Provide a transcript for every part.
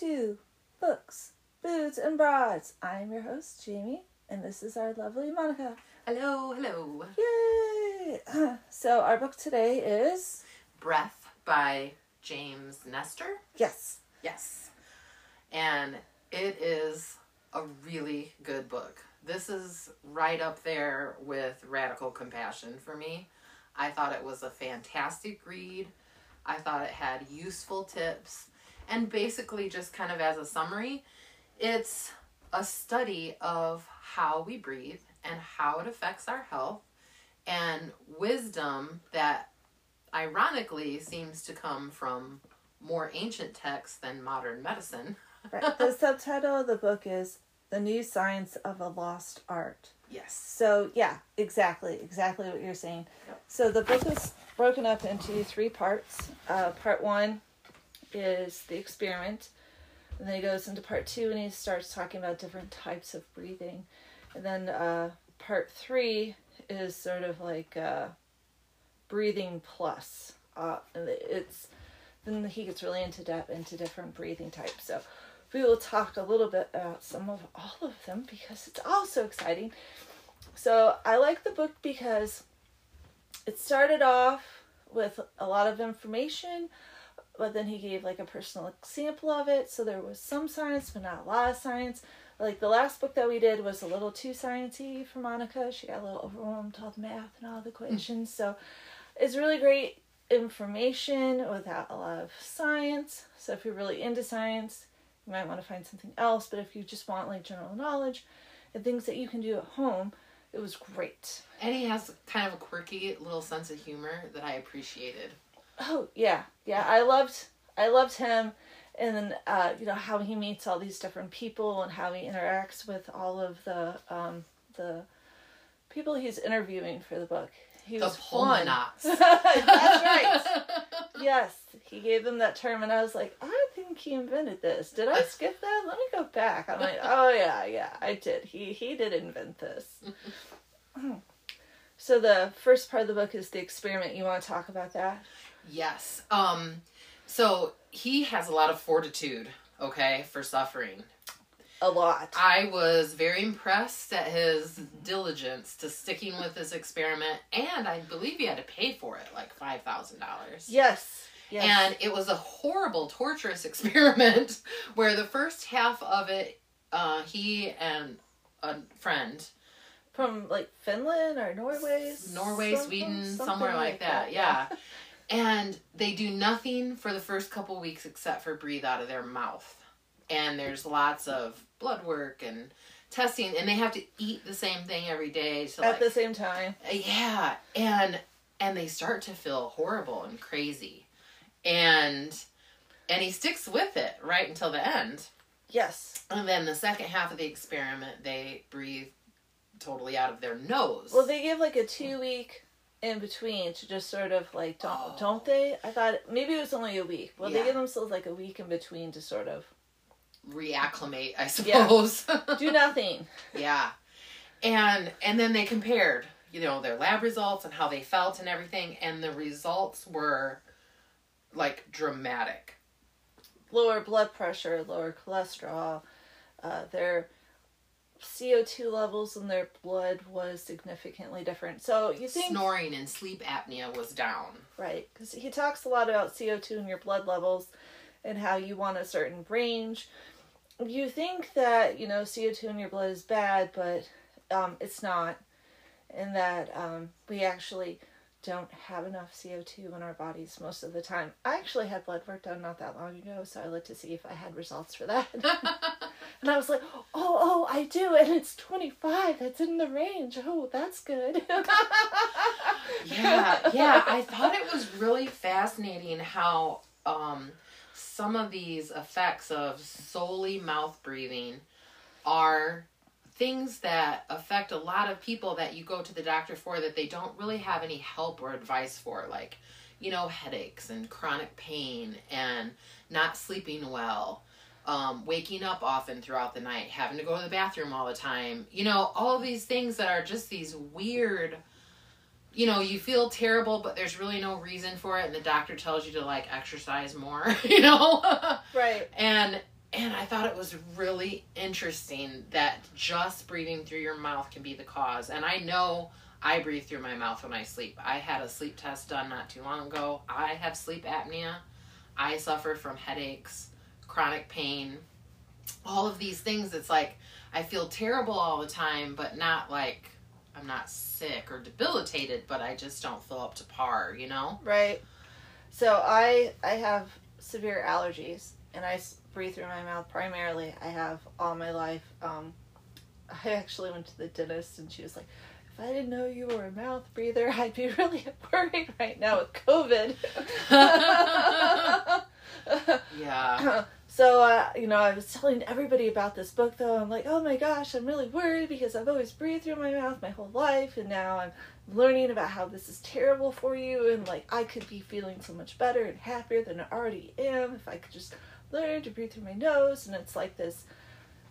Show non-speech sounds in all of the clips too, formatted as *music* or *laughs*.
To Books, Boots, and Broads. I'm your host, Jamie, and this is our lovely Monica. Hello, hello. Yay! *clears throat* So, our book today is. Breath by James Nestor. Yes. Yes. And it is a really good book. This is right up there with Radical Compassion for me. I thought it was a fantastic read. I thought it had useful tips. And basically, just kind of as a summary, it's a study of how we breathe and how it affects our health and wisdom that ironically seems to come from more ancient texts than modern medicine. *laughs* Right. The subtitle of the book is The New Science of a Lost Art. Yes. So, yeah, exactly, exactly what you're saying. Yep. So, the book is broken up into three parts. Uh, part one is the experiment, and then he goes into part two and he starts talking about different types of breathing. And then uh, part three is sort of like uh, breathing plus. Uh, and it's then he gets really into depth into different breathing types. So we will talk a little bit about some of all of them because it's all so exciting. So I like the book because it started off with a lot of information, but then he gave like a personal example of it. So there was some science, but not a lot of science. Like the last book that we did was a little too sciencey for Monica. She got a little overwhelmed with all the math and all the equations. So it's really great information without a lot of science. So if you're really into science, you might want to find something else. But if you just want like general knowledge and things that you can do at home, it was great. And he has kind of a quirky little sense of humor that I appreciated. Oh yeah, yeah. I loved I loved him, and then uh, you know how he meets all these different people and how he interacts with all of the um, the people he's interviewing for the book. He The was fun. *laughs* That's right. *laughs* Yes, he gave them that term, and I was like, I think he invented this. Did I skip that? Let me go back. I'm like, *laughs* oh yeah, yeah, I did. He he did invent this. so the first part of the book is the experiment. You want to talk about that? Yes. Um so he has a lot of fortitude, okay, for suffering. A lot. I was very impressed at his diligence to sticking with this experiment and I believe he had to pay for it like $5,000. Yes. Yes. And it was a horrible, torturous *laughs* experiment where the first half of it, uh, he and a friend, from like Finland or Norway, Norway, something- Sweden, something somewhere like that, yeah. *laughs* And they do nothing for the first couple weeks except for breathe out of their mouth. And there's lots of blood work and testing, and they have to eat the same thing every day. To At like, the same time. Uh, yeah, and and they start to feel horrible and crazy, and and he sticks with it right until the end. Yes. And then the second half of the experiment, they breathe totally out of their nose. Well, they give like a two week in between to just sort of like don't Oh. don't they? I thought maybe it was only a week. Well, they give themselves like a week in between to sort of reacclimate, I Yeah. suppose. do *laughs* nothing. yeah, and and then they compared, you know, their lab results and how they felt and everything, and the results were like dramatic. Lower blood pressure, lower cholesterol. Uh, their CO2 levels in their blood was significantly different. So you think Snoring and sleep apnea was down. Right, because he talks a lot about CO2 in your blood levels and how you want a certain range. You think that, you know, CO2 in your blood is bad, but um, it's not. And that um, we actually don't have enough CO2 in our bodies most of the time. I actually had blood work done not that long ago, so I looked to see if I had results for that. *laughs* *laughs* and I was like, oh, oh, I do, and it's 25. That's in the range. Oh, that's good. *laughs* yeah, yeah. I thought it was really fascinating how um, some of these effects of solely mouth breathing are things that affect a lot of people that you go to the doctor for that they don't really have any help or advice for, like, you know, headaches and chronic pain and not sleeping well. Um, waking up often throughout the night, having to go to the bathroom all the time, you know, all these things that are just these weird you know, you feel terrible, but there's really no reason for it, and the doctor tells you to like exercise more, *laughs* you know? Right. and and I thought it was really interesting that just breathing through your mouth can be the cause. And I know I breathe through my mouth when I sleep. I had a sleep test done not too long ago. I have sleep apnea. I suffer from headaches, chronic pain, all of these things. It's like I feel terrible all the time, but not like I'm not sick or debilitated, but I just don't feel up to par, you know? Right. So I I have severe allergies, and I breathe through my mouth primarily. I have all my life. Um, *laughs* I actually went to the dentist, and she was like, "If I didn't know you were a mouth breather, I'd be *laughs* really worried right now with COVID." *laughs* Yeah. *clears throat* so uh, you know, I was telling everybody about this book though. I'm like, oh my gosh, I'm really worried because I've always breathed through my mouth my whole life, and now I'm learning about how this is terrible for you, and like I could be feeling so much better and happier than I already am if I could just learn to breathe through my nose. And it's like this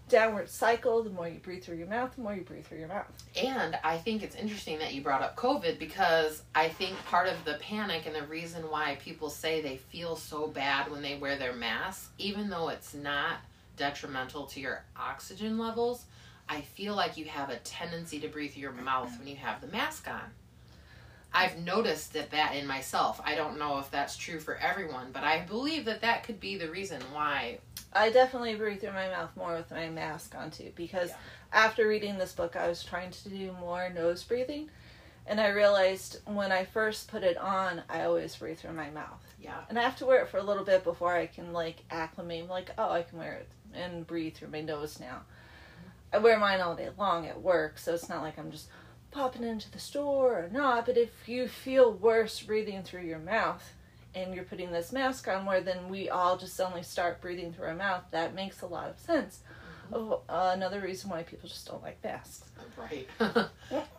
downward cycle. The more you breathe through your mouth, the more you breathe through your mouth. And I think it's interesting that you brought up COVID because I think part of the panic and the reason why people say they feel so bad when they wear their mask, even though it's not detrimental to your oxygen levels, I feel like you have a tendency to breathe through your mouth when you have the mask on. I've noticed that that in myself. I don't know if that's true for everyone, but I believe that that could be the reason why. I definitely breathe through my mouth more with my mask on too because Yeah. after reading this book, I was trying to do more nose breathing, and I realized when I first put it on, I always breathe through my mouth, Yeah. and I have to wear it for a little bit before I can like acclimate. Like, oh, I can wear it and breathe through my nose now. Mm-hmm. I wear mine all day long at work, so it's not like I'm just popping into the store or not. But if you feel worse breathing through your mouth and you're putting this mask on more than we all just suddenly start breathing through our mouth, that makes a lot of sense. Of, uh, another reason why people just don't like masks. Right. *laughs*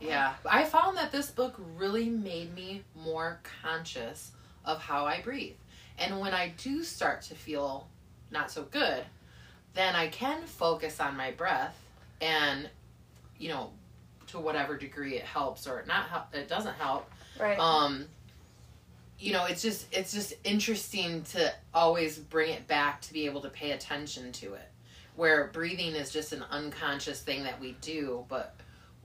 yeah. I found that this book really made me more conscious of how I breathe. And when I do start to feel not so good, then I can focus on my breath and, you know, to whatever degree it helps or not help, it doesn't help. Right. Um, you know, it's just it's just interesting to always bring it back to be able to pay attention to it. Where breathing is just an unconscious thing that we do, but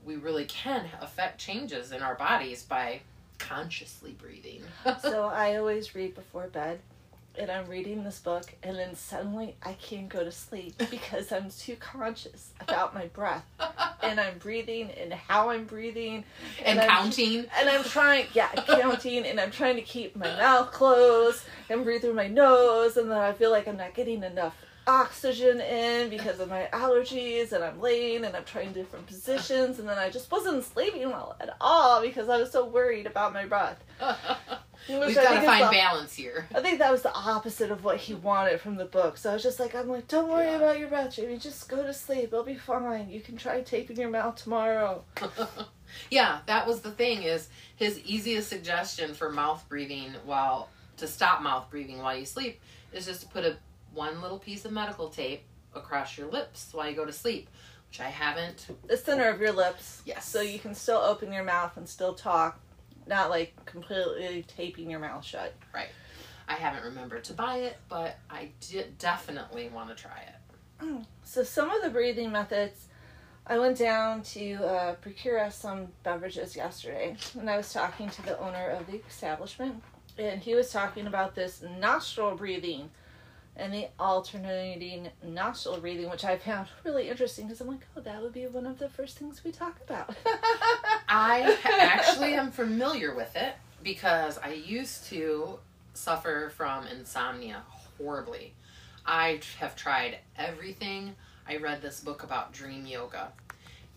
we really can affect changes in our bodies by consciously breathing. *laughs* so I always read before bed, and I'm reading this book, and then suddenly I can't go to sleep *laughs* because I'm too conscious about my breath, and I'm breathing and how I'm breathing, and I'm- counting. and I'm trying, yeah, *laughs* counting, and I'm trying to keep my mouth closed and breathe through my nose, and then I feel like I'm not getting enough oxygen in because of my allergies, and I'm laying and I'm trying different positions, and then I just wasn't sleeping well at all because I was so worried about my breath. *laughs* Which We've got to find the- balance here. I think that was the opposite of what he wanted from the book. So I was just like, I'm like, don't worry Yeah. about your breath, Jamie. Just go to sleep. It'll be fine. You can try taping your mouth tomorrow. *laughs* yeah, that was the thing is his easiest suggestion for mouth breathing while to stop mouth breathing while you sleep is just to put a one little piece of medical tape across your lips while you go to sleep, which I haven't. The center of your lips. Yes. So you can still open your mouth and still talk, not like completely taping your mouth shut. Right. I haven't remembered to buy it, but I did definitely want to try it. *clears throat* So some of the breathing methods, I went down to uh, procure us some beverages yesterday, and I was talking to the owner of the establishment, and he was talking about this nostril breathing and the alternating nostril breathing, which I found really interesting because I'm like, oh, that would be one of the first things we talk about. *laughs* I actually am familiar with it because I used to suffer from insomnia horribly. I have tried everything. I read this book about dream yoga,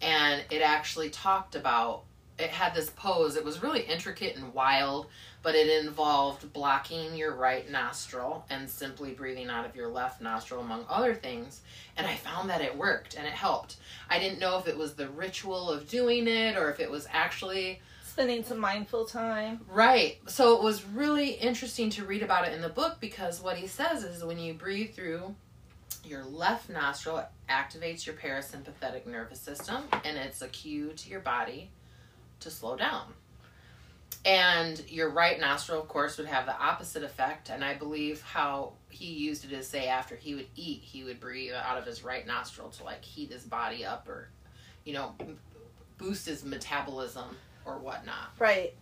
and it actually talked about it had this pose. It was really intricate and wild, but it involved blocking your right nostril and simply breathing out of your left nostril, among other things. And I found that it worked and it helped. I didn't know if it was the ritual of doing it or if it was actually Spending some mindful time. right. So it was really interesting to read about it in the book because what he says is when you breathe through your left nostril, it activates your parasympathetic nervous system and it's a cue to your body to slow down. And your right nostril, of course, would have the opposite effect. And I believe how he used it is say after he would eat, he would breathe out of his right nostril to like heat his body up or, you know, boost his metabolism or whatnot. Right.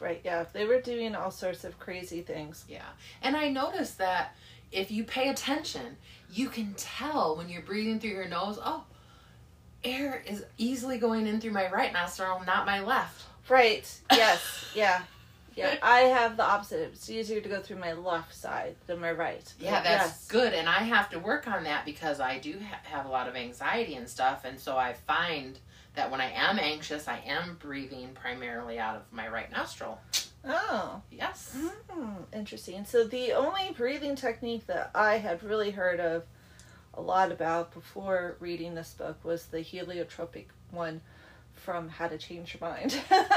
Right. Yeah. They were doing all sorts of crazy things. Yeah. And I noticed that if you pay attention, you can tell when you're breathing through your nose, oh, air is easily going in through my right nostril, not my left. Right. Yes. *laughs* yeah. Yeah. I have the opposite. It's easier to go through my left side than my right. Yeah, that's yes. good. And I have to work on that because I do ha- have a lot of anxiety and stuff. And so I find that when I am anxious, I am breathing primarily out of my right nostril. Oh. Yes. Mm, interesting. So the only breathing technique that I had really heard of a lot about before reading this book was the holotropic one from How to Change Your Mind. *laughs* yeah.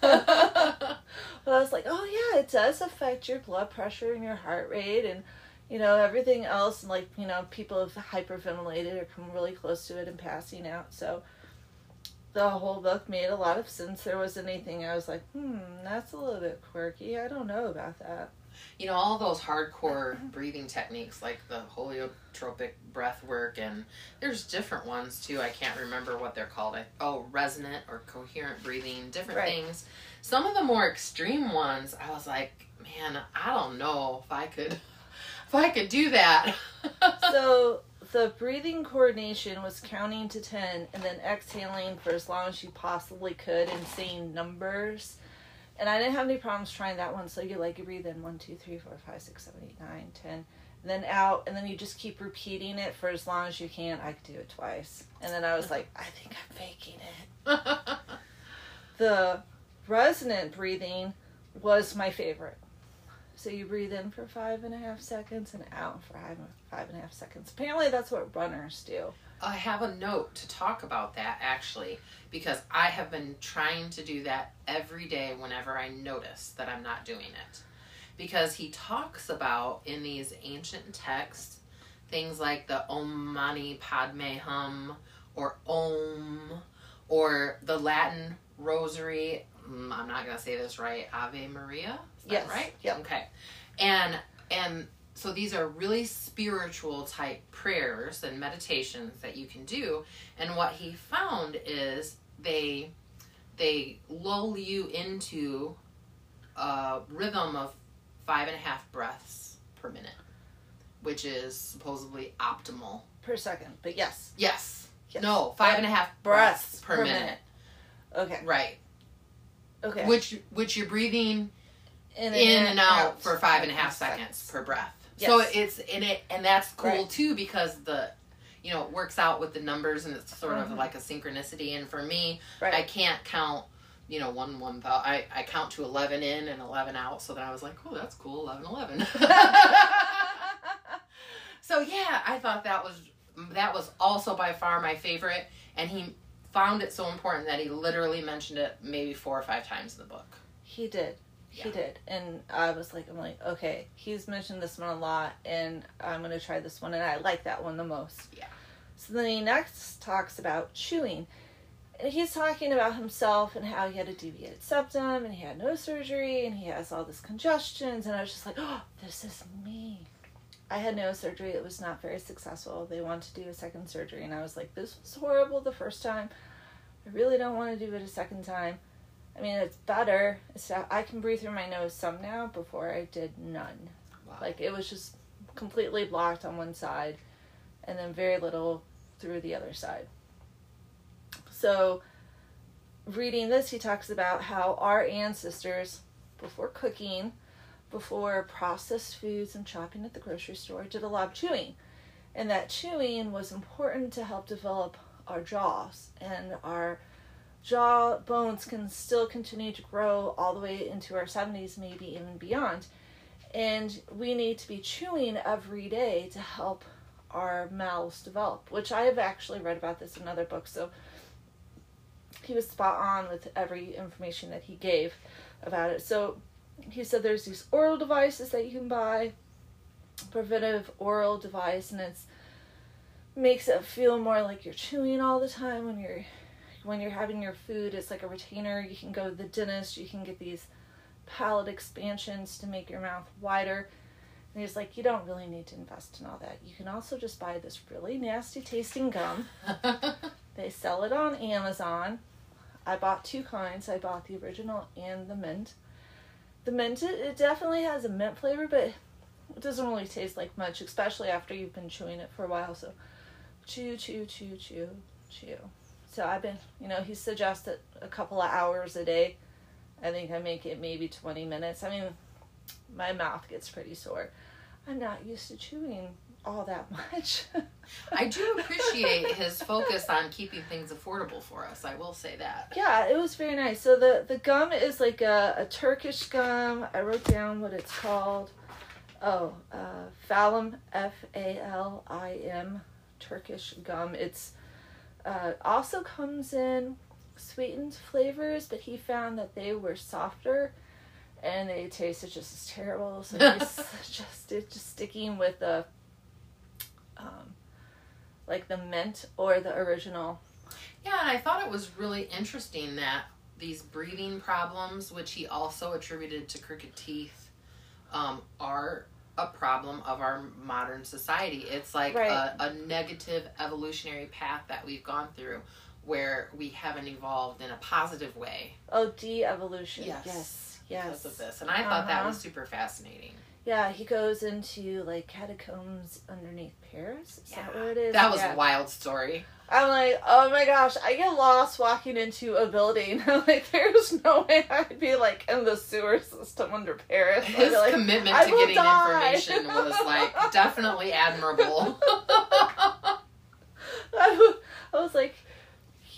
but I was like, oh yeah, it does affect your blood pressure and your heart rate and you know everything else and like you know people have hyperventilated or come really close to it and passing out so the whole book made a lot of sense there was anything i was like hmm that's a little bit quirky i don't know about that you know all those hardcore breathing techniques like the holotropic breath work and there's different ones too i can't remember what they're called oh resonant or coherent breathing different right. things some of the more extreme ones i was like man i don't know if i could *laughs* if I could do that. *laughs* so the breathing coordination was counting to 10 and then exhaling for as long as you possibly could and saying numbers. And I didn't have any problems trying that one. So you like you breathe in 1, 2, 3, 4, 5, 6, 7, 8, 9, 10. And then out, and then you just keep repeating it for as long as you can. I could do it twice. And then I was like, I think I'm faking it. *laughs* the resonant breathing was my favorite. So you breathe in for five and a half seconds and out for five, five and a half seconds. Apparently, that's what runners do. I have a note to talk about that actually, because I have been trying to do that every day whenever I notice that I'm not doing it. Because he talks about in these ancient texts things like the Om Mani Padme Hum or Om or the Latin rosary. Mm, I'm not going to say this right. Ave Maria yes. right? Yeah. Okay. And and so these are really spiritual type prayers and meditations that you can do. And what he found is they they lull you into a rhythm of five and a half breaths per minute, which is supposedly optimal per second. But yes, yes, yes. no, five and a half breaths, breaths per, per minute. minute. Okay, right. Okay, which which you're breathing in and, in and out, out, for five and a half seconds, seconds per breath. Yes. So it's in it, and that's cool right. too because the, you know, it works out with the numbers and it's sort mm-hmm. of like a synchronicity. And for me, right. I can't count, you know, one one thought. I I count to eleven in and eleven out. So then I was like, oh, that's cool, 11, 11. *laughs* so yeah, I thought that was that was also by far my favorite, and he found it so important that he literally mentioned it maybe four or five times in the book. He did. He did. And I was like, I'm like, okay, he's mentioned this one a lot, and I'm going to try this one, and I like that one the most. Yeah. So then he next talks about chewing. And he's talking about himself and how he had a deviated septum and he had no surgery and he has all this congestions. And I was just like, oh, this is me. I had no surgery. It was not very successful. They wanted to do a second surgery. And I was like, this was horrible the first time. I really don't want to do it a second time. I mean, it's better. So I can breathe through my nose some now. Before I did none. Wow. Like it was just completely blocked on one side, and then very little through the other side. So, reading this, he talks about how our ancestors, before cooking, before processed foods and shopping at the grocery store, did a lot of chewing. And that chewing was important to help develop our jaws and our jaw bones can still continue to grow all the way into our 70s, maybe even beyond. And we need to be chewing every day to help our mouths develop, which I have actually read about this in other books. So he was spot on with every information that he gave about it. So he said there's these oral devices that you can buy, preventive oral device, and it's makes it feel more like you're chewing all the time when you're when you're having your food, it's like a retainer. You can go to the dentist. You can get these palate expansions to make your mouth wider. And he's like, you don't really need to invest in all that. You can also just buy this really nasty tasting gum. *laughs* they sell it on Amazon. I bought two kinds. I bought the original and the mint. The mint, it, it definitely has a mint flavor, but it doesn't really taste like much, especially after you've been chewing it for a while. So, chew, chew, chew, chew, chew. So I've been, you know, he suggested a couple of hours a day. I think I make it maybe 20 minutes. I mean, my mouth gets pretty sore. I'm not used to chewing all that *laughs* much. I do appreciate his focus on keeping things affordable for us. I will say that. Yeah, it was very nice. So the the gum is like a, a Turkish gum. I wrote down what it's called. Oh, uh, Falim, F A L I M, Turkish gum. It's uh, also comes in sweetened flavors, but he found that they were softer and they tasted just as terrible. So *laughs* he's just just sticking with the um, like the mint or the original. Yeah, and I thought it was really interesting that these breathing problems, which he also attributed to crooked teeth, um, are a problem of our modern society. It's like Right. a, a negative evolutionary path that we've gone through where we haven't evolved in a positive way Oh, de-evolution. Yes. Yes. because Yes. of this. And I thought that Uh-huh. was super fascinating. Yeah, he goes into like catacombs underneath Paris. Is that where it is? That was Yeah. a wild story. I'm like, oh my gosh, I get lost walking into a building. I'm *laughs* like, there's no way I'd be like in the sewer system under Paris. I'd His like, commitment to getting die." information *laughs* was like definitely admirable. *laughs* I was like,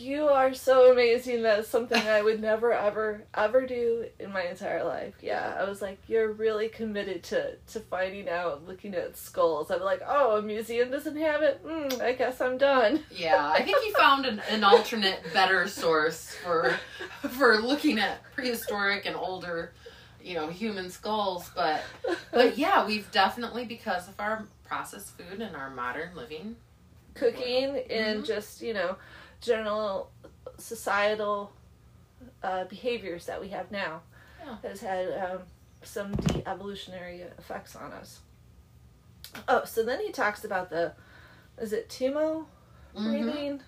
you are so amazing. That's something I would never, ever, ever do in my entire life. Yeah, I was like, you're really committed to to finding out, looking at skulls. I'm like, oh, a museum doesn't have it. Mm, I guess I'm done. *laughs* Yeah, I think he found an, an alternate, better source for for looking at prehistoric and older, you know, human skulls. But but *laughs* yeah, we've definitely because of our processed food and our modern living. cooking and Mhm. just you know general societal uh, behaviors that we have now Yeah. has had um, some de-evolutionary effects on us oh so then he talks about the is it tumo Mhm. breathing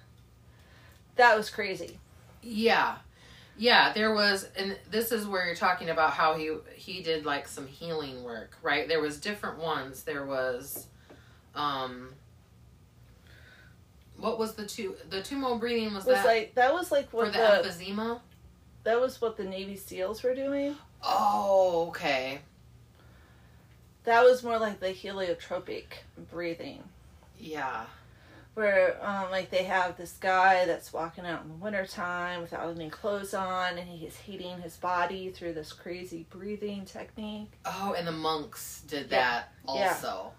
that was crazy Yeah. Yeah, there was and this is where you're talking about how he he did like some healing work, right? There was different ones. There was um what was the two the tumo breathing was, was that like that was like for the, the, emphysema? that was what the navy seals were doing Oh, okay. that was more like the holotropic breathing Yeah. where um, like they have this guy that's walking out in the wintertime without any clothes on and he's heating his body through this crazy breathing technique Oh, and the monks did Yeah. that also. yeah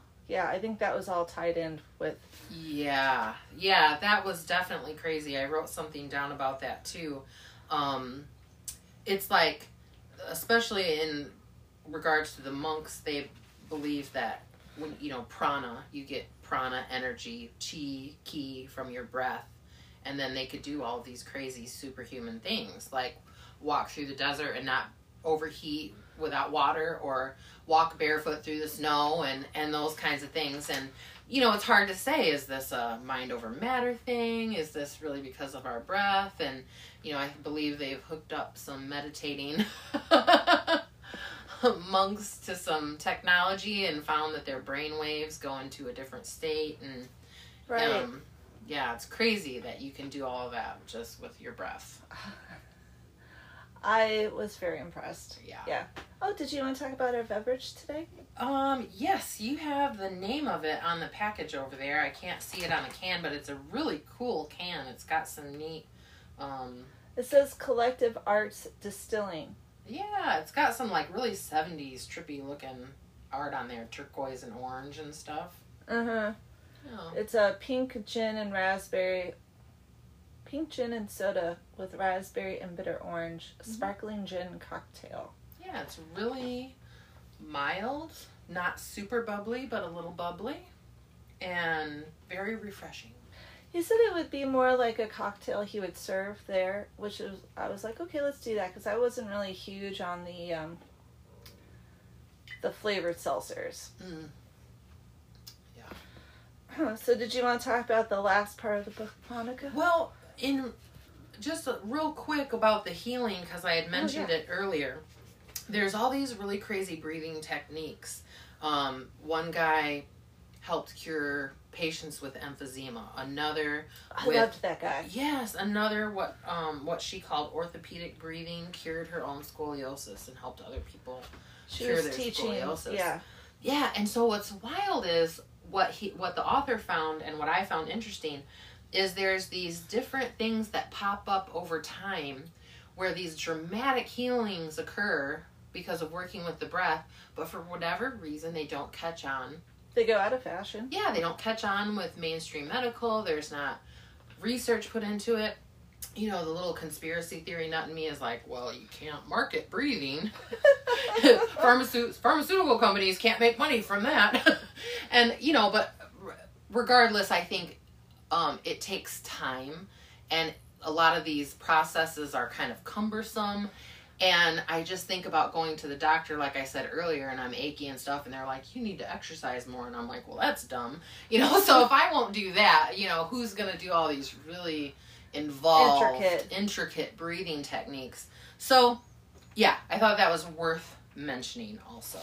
i think that was all tied in with Yeah, yeah, that was definitely crazy. I wrote something down about that too. Um, it's like, especially in regards to the monks, they believe that when you know prana, you get prana energy, chi, ki from your breath, and then they could do all these crazy superhuman things like walk through the desert and not overheat without water or walk barefoot through the snow and and those kinds of things and you know, it's hard to say is this a mind over matter thing? Is this really because of our breath? And, you know, I believe they've hooked up some meditating *laughs* monks to some technology and found that their brain waves go into a different state. And, right um, yeah, it's crazy that you can do all of that just with your breath. *laughs* i was very impressed Yeah. yeah oh did you want to talk about our beverage today Um, yes, you have the name of it on the package over there. I can't see it on the can, but it's a really cool can. It's got some neat, um, it says collective arts distilling yeah, it's got some like really 70s trippy looking art on there, turquoise and orange and stuff. uh-huh Oh. it's a pink gin and raspberry pink gin and soda with raspberry and bitter orange sparkling gin cocktail Yeah, it's really mild, not super bubbly, but a little bubbly, and very refreshing. He said it would be more like a cocktail he would serve there, which is I was like, okay, let's do that because I wasn't really huge on the um, the flavored seltzers. Mm. Huh, *clears throat* so did you want to talk about the last part of the book, Monica? Well, in just real quick about the healing because I had mentioned yeah. it earlier. There's all these really crazy breathing techniques. Um, one guy helped cure patients with emphysema. Another I with loved that guy. yes, another what um what she called orthopedic breathing cured her own scoliosis and helped other people She cure was their teaching. scoliosis. Yeah. Yeah, and so what's wild is what he what the author found and what I found interesting is there's these different things that pop up over time where these dramatic healings occur because of working with the breath, but for whatever reason they don't catch on. They go out of fashion. Yeah, they don't catch on with mainstream medical. There's not research put into it. You know, the little conspiracy theory nut in me is like, well, you can't market breathing. *laughs* Pharmaceut- pharmaceutical companies can't make money from that. *laughs* and, you know, but regardless, I think um, it takes time. And a lot of these processes are kind of cumbersome. And I just think about going to the doctor, like I said earlier, and I'm achy and stuff, and they're like, you need to exercise more. And I'm like, well, that's dumb. *laughs* You know, so if I won't do that, you know, who's going to do all these really involved, Intricate. intricate breathing techniques? So, yeah, I thought that was worth mentioning also.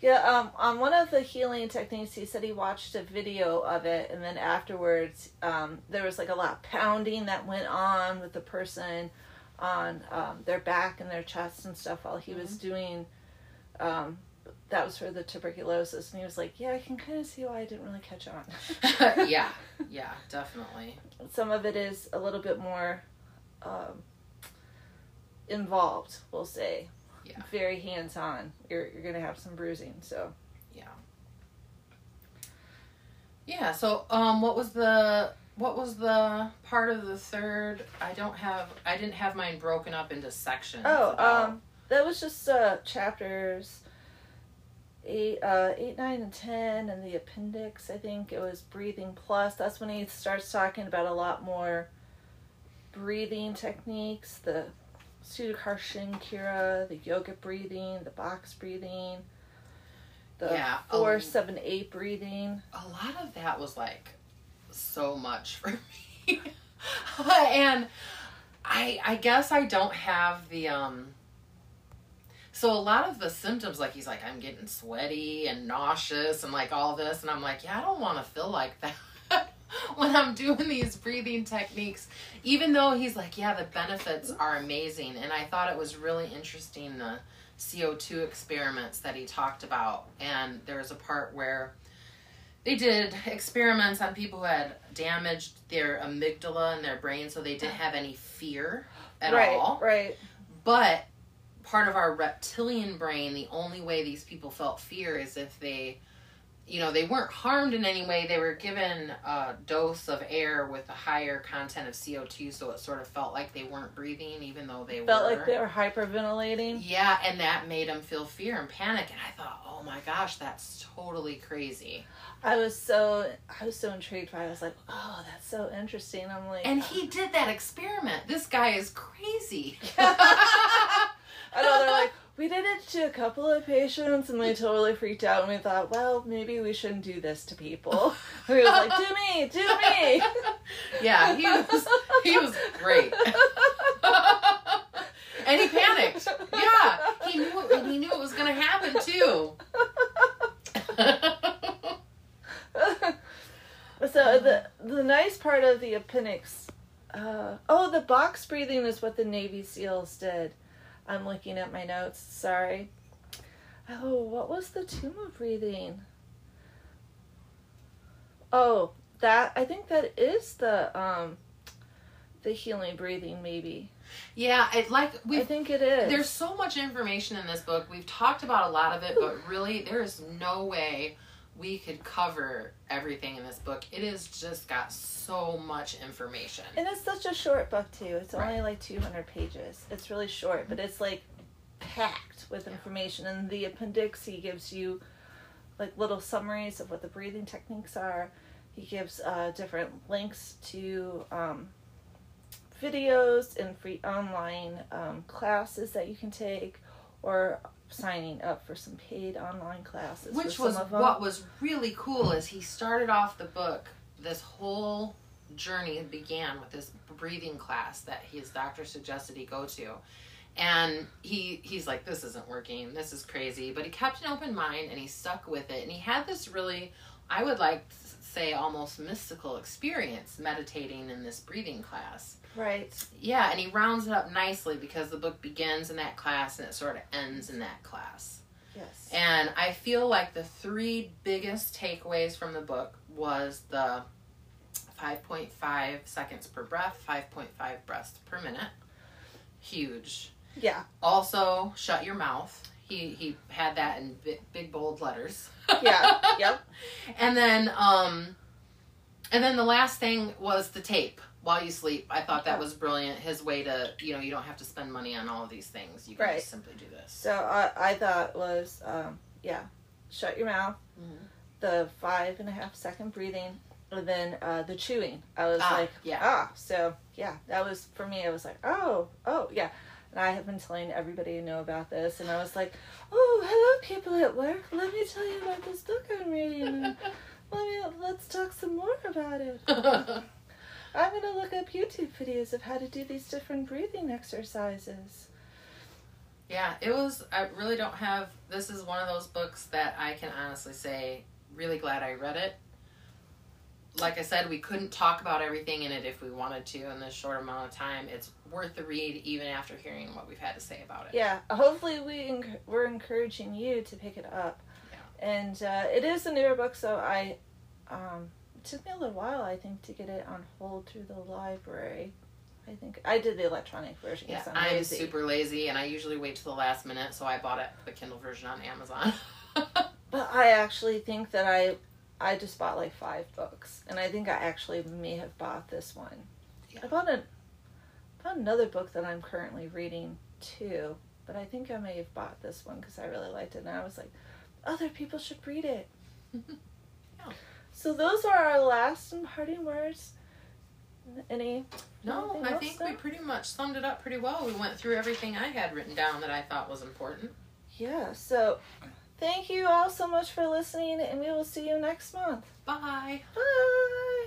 Yeah, um, on one of the healing techniques, he said he watched a video of it, and then afterwards, um, there was like a lot of pounding that went on with the person on um, their back and their chest and stuff while he was doing. Um, that was for the tuberculosis, and he was like, "Yeah, I can kind of see why I didn't really catch on." *laughs* yeah, *laughs* yeah, definitely. Some of it is a little bit more um, involved, we'll say. Yeah. Very hands on. You're you're gonna have some bruising, so. Yeah, Yeah. so um what was the what was the part of the third? I don't have I didn't have mine broken up into sections. Oh, about- um, that was just uh chapters eight, uh, eight, nine, and ten, and the appendix. I think it was breathing plus. That's when he starts talking about a lot more breathing techniques, the Sudarshan Kriya, the yoga breathing, the box breathing, the Yeah, four, seven, eight breathing. a lot of that was like so much for me. *laughs* and I I guess I don't have the um so a lot of the symptoms like he's like I'm getting sweaty and nauseous and like all this and I'm like, yeah, I don't want to feel like that. *laughs* when I'm doing these breathing techniques, even though he's like, yeah, the benefits are amazing. And I thought it was really interesting the CO2 experiments that he talked about. And there was a part where they did experiments on people who had damaged their amygdala in their brain so they didn't have any fear at right, all. right. But part of our reptilian brain, the only way these people felt fear is if they, you know, they weren't harmed in any way. They were given a dose of air with a higher content of CO2, so it sort of felt like they weren't breathing, even though they Felt were. like they were hyperventilating. Yeah, and that made them feel fear and panic. And I thought, oh my gosh, that's totally crazy. I was so I was so intrigued by it. I was like, oh, that's so interesting. I'm like And he uh, did that experiment. This guy is crazy. *laughs* I know they're like, we did it to a couple of patients and they totally freaked out and we thought, well, maybe we shouldn't do this to people. *laughs* we was like, do me, do me. yeah, he was he was great. *laughs* and he panicked. Yeah, he knew and he knew it was gonna happen too. *laughs* so the the nice part of the appendix, uh, oh, the box breathing is what the Navy SEALs did. I'm looking at my notes. Sorry. Oh, what was the tumo breathing? Oh, that I think that is the um, the healing breathing. Maybe yeah, it like we think it is. there's so much information in this book. We've talked about a lot of it, but really there is no way we could cover everything in this book. It has just got so much information. And it's such a short book too. It's Right. only like 200 pages. It's really short, but it's like packed with information. And the appendix he gives you like little summaries of what the breathing techniques are. He gives uh, different links to um, videos and free online um, classes that you can take, or signing up for some paid online classes. Which was some of them. what was really cool is he started off the book. This whole journey began with this breathing class that his doctor suggested he go to, and he he's like, "This isn't working. This is crazy." But he kept an open mind and he stuck with it. And he had this really, I would like to say, almost mystical experience meditating in this breathing class. Right. Yeah, and he rounds it up nicely because the book begins in that class and it sort of ends in that class. Yes. And I feel like the three biggest takeaways from the book was the 5.5 seconds per breath, 5.5 breaths per minute. Huge. yeah. Also, shut your mouth. He he had that in big, big bold letters. Yeah. *laughs* yep. And then um and then the last thing was the tape while you sleep. I thought that was brilliant. His way to, you know, you don't have to spend money on all of these things. You can Right. just simply do this. So I, I thought was um, yeah, shut your mouth. Mhm. The five and a half second breathing, and then uh, the chewing. I was Ah, like, yeah. ah. So yeah, that was for me. I was like, oh, oh yeah. And I have been telling everybody I know about this, and I was like, oh, hello, people at work. Let me tell you about this book I'm reading. *laughs* Let me let's talk some more about it. *laughs* I'm gonna look up YouTube videos of how to do these different breathing exercises. Yeah, it was. I really don't have. This is one of those books that I can honestly say, really glad I read it. Like I said, we couldn't talk about everything in it if we wanted to in this short amount of time. It's worth the read, even after hearing what we've had to say about it. Yeah, hopefully we enc- we're encouraging you to pick it up. Yeah. And uh, it is a newer book, so I um, took me a little while, I think, to get it on hold through the library. I think I did the electronic version. Yeah, I'm, I'm lazy. super lazy, and I usually wait to the last minute, so I bought it the Kindle version on Amazon. *laughs* But I actually think that I I just bought like five books, and I think I actually may have bought this one. Yeah. I bought an bought another book that I'm currently reading too, but I think I may have bought this one because I really liked it, and I was like, other people should read it. *laughs* Yeah. So those are our last and parting words. Any? no, I think we pretty much summed it up pretty well. We went through everything I had written down that I thought was important. Yeah. So, thank you all so much for listening, and we will see you next month. Bye. Bye.